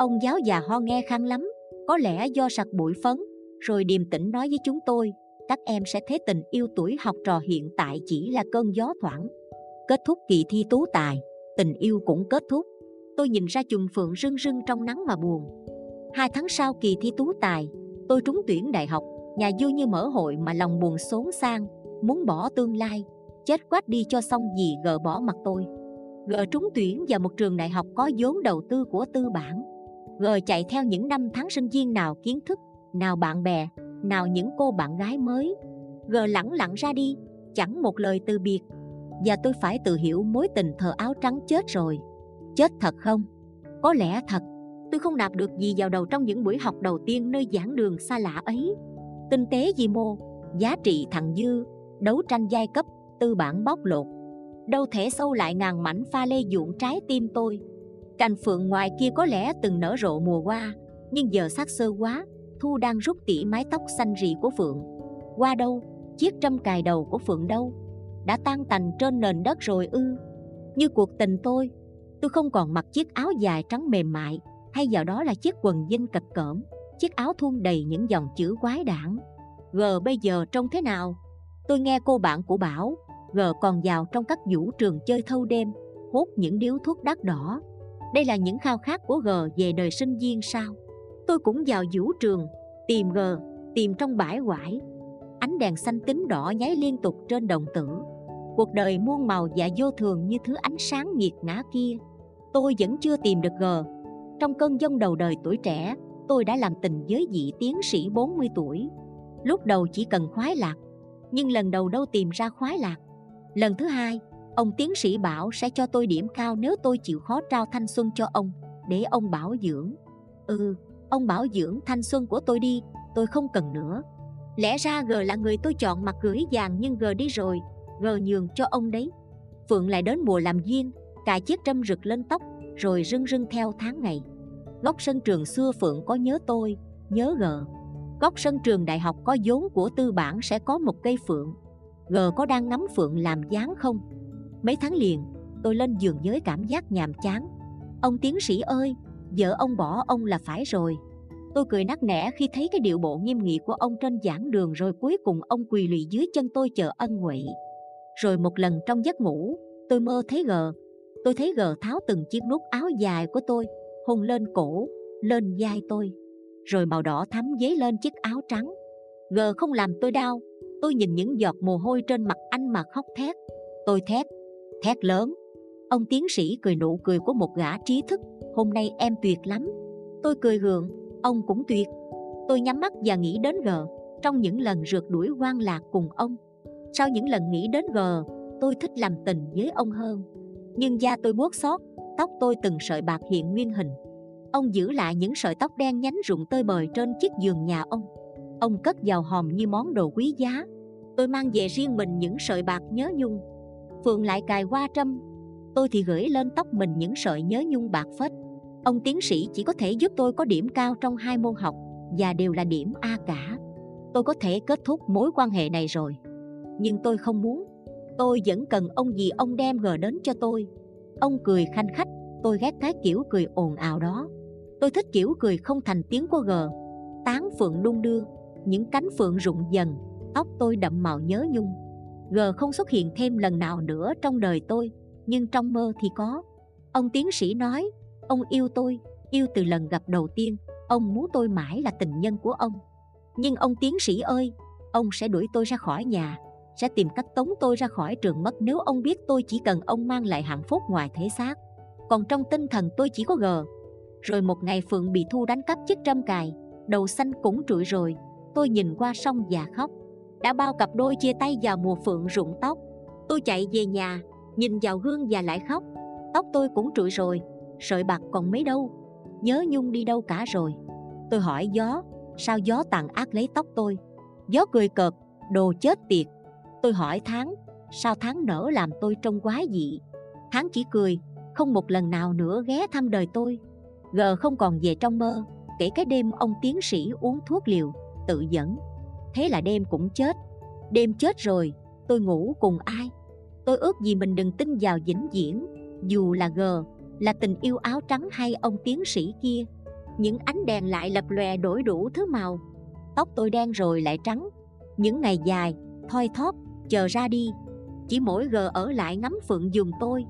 Ông giáo già ho nghe khăn lắm, Có lẽ do sặc bụi phấn, Rồi điềm tĩnh nói với chúng tôi, Các em sẽ thấy tình yêu tuổi học trò hiện tại chỉ là cơn gió thoảng. Kết thúc kỳ thi tú tài, Tình yêu cũng kết thúc. Tôi nhìn ra chùm phượng rưng rưng trong nắng mà buồn. Hai tháng sau kỳ thi tú tài, Tôi trúng tuyển đại học, Nhà vui như mở hội mà lòng buồn xốn sang, Muốn bỏ tương lai, Chết quát đi cho xong gì gờ bỏ mặt tôi. Gờ trúng tuyển vào một trường đại học có vốn đầu tư của tư bản. Gờ chạy theo những năm tháng sinh viên nào kiến thức Nào bạn bè Nào những cô bạn gái mới. Gờ lẳng lặng ra đi Chẳng một lời từ biệt. Và tôi phải tự hiểu mối tình thờ áo trắng chết rồi. Chết thật không? Có lẽ thật. Tôi không nạp được gì vào đầu trong những buổi học đầu tiên nơi giảng đường xa lạ ấy. Tinh tế di mô, giá trị thặng dư, đấu tranh giai cấp, tư bản bóc lột. Đâu thể sâu lại ngàn mảnh pha lê dụng trái tim tôi cành phượng ngoài kia có lẽ từng nở rộ mùa qua nhưng giờ xác sơ quá thu đang rút tỉ mái tóc xanh rì của phượng. Qua đâu? Chiếc trâm cài đầu của phượng đâu? Đã tan tành trên nền đất rồi ư? Như cuộc tình tôi tôi không còn mặc chiếc áo dài trắng mềm mại hay vào đó là chiếc quần dinh cật cỡm chiếc áo thun đầy những dòng chữ quái đản. G bây giờ trông thế nào? Tôi nghe cô bạn của bảo G còn vào trong các vũ trường chơi thâu đêm, hút những điếu thuốc đắt đỏ. Đây là những khao khát của G về đời sinh viên sao? Tôi cũng vào vũ trường, tìm G, tìm trong bãi quải. Ánh đèn xanh tím đỏ nháy liên tục trên đồng tử. Cuộc đời muôn màu và vô thường như thứ ánh sáng nghiệt ngã kia. Tôi vẫn chưa tìm được G. Trong cơn giông đầu đời tuổi trẻ, tôi đã làm tình với vị tiến sĩ 40 tuổi. Lúc đầu chỉ cần khoái lạc, nhưng lần đầu đâu tìm ra khoái lạc Lần thứ hai, ông tiến sĩ bảo sẽ cho tôi điểm cao nếu tôi chịu khó trao thanh xuân cho ông, để ông bảo dưỡng. Ừ, ông bảo dưỡng thanh xuân của tôi đi, tôi không cần nữa. Lẽ ra G là người tôi chọn mặt gửi vàng nhưng G đi rồi, G nhường cho ông đấy. Phượng lại đến mùa làm duyên, cài chiếc trâm rực lên tóc, rồi rưng rưng theo tháng ngày. Góc sân trường xưa Phượng có nhớ tôi, nhớ G. Góc sân trường đại học có vốn của tư bản sẽ có một cây phượng, G có đang ngắm phượng làm dáng không? Mấy tháng liền, tôi lên giường với cảm giác nhàm chán. Ông tiến sĩ ơi, vợ ông bỏ ông là phải rồi. Tôi cười nắc nẻ khi thấy cái điệu bộ nghiêm nghị của ông trên giảng đường rồi cuối cùng ông quỳ lụy dưới chân tôi chờ ân huệ. Rồi một lần trong giấc ngủ, tôi mơ thấy gờ. Tôi thấy gờ tháo từng chiếc nút áo dài của tôi, hùng lên cổ, lên vai tôi. Rồi màu đỏ thắm dấy lên chiếc áo trắng. Gờ không làm tôi đau, Tôi nhìn những giọt mồ hôi trên mặt anh mà khóc thét Tôi thét, thét lớn. Ông tiến sĩ cười nụ cười của một gã trí thức Hôm nay em tuyệt lắm. Tôi cười gượng, ông cũng tuyệt. Tôi nhắm mắt và nghĩ đến gờ Trong những lần rượt đuổi quan lạc cùng ông Sau những lần nghĩ đến gờ Tôi thích làm tình với ông hơn. Nhưng da tôi buốt xót Tóc tôi từng sợi bạc hiện nguyên hình. Ông giữ lại những sợi tóc đen nhánh rụng tơi bời trên chiếc giường nhà ông. Ông cất vào hòm như món đồ quý giá. Tôi mang về riêng mình những sợi bạc nhớ nhung. Phượng lại cài hoa trâm. Tôi thì gửi lên tóc mình những sợi nhớ nhung bạc phết. Ông tiến sĩ chỉ có thể giúp tôi có điểm cao trong hai môn học, Và đều là điểm A cả. Tôi có thể kết thúc mối quan hệ này rồi. Nhưng tôi không muốn. Tôi vẫn cần ông gì ông đem gờ đến cho tôi. Ông cười khanh khách, Tôi ghét cái kiểu cười ồn ào đó. Tôi thích kiểu cười không thành tiếng của gờ. Tán phượng đung đưa, những cánh phượng rụng dần, tóc tôi đậm màu nhớ nhung g không xuất hiện thêm lần nào nữa trong đời tôi, nhưng trong mơ thì có. Ông tiến sĩ nói, ông yêu tôi, yêu từ lần gặp đầu tiên, ông muốn tôi mãi là tình nhân của ông. Nhưng ông tiến sĩ ơi, ông sẽ đuổi tôi ra khỏi nhà, sẽ tìm cách tống tôi ra khỏi trường mất nếu ông biết tôi chỉ cần ông mang lại hạnh phúc ngoài thể xác. Còn trong tinh thần tôi chỉ có g. Rồi một ngày phượng bị thu đánh cắp chiếc trâm cài, đầu xanh cũng trụi rồi, Tôi nhìn qua sông và khóc. Đã bao cặp đôi chia tay vào mùa phượng rụng tóc. Tôi chạy về nhà, Nhìn vào gương và lại khóc. Tóc tôi cũng trụi rồi, Sợi bạc còn mấy đâu. Nhớ nhung đi đâu cả rồi. Tôi hỏi gió, Sao gió tàn ác lấy tóc tôi? Gió cười cợt, Đồ chết tiệt. Tôi hỏi tháng Sao tháng nở làm tôi trông quái dị? Tháng chỉ cười, Không một lần nào nữa ghé thăm đời tôi. G không còn về trong mơ, Kể cái đêm ông tiến sĩ uống thuốc liều, tự dẫn. Thế là đêm cũng chết. Đêm chết rồi, tôi ngủ cùng ai? Tôi ước gì mình đừng tin vào vĩnh viễn Dù là G, là tình yêu áo trắng hay ông tiến sĩ kia. Những ánh đèn lại lập lòe đổi đủ thứ màu. Tóc tôi đen rồi lại trắng. Những ngày dài thoi thóp chờ ra đi. Chỉ mỗi gờ ở lại ngắm phượng dùng tôi.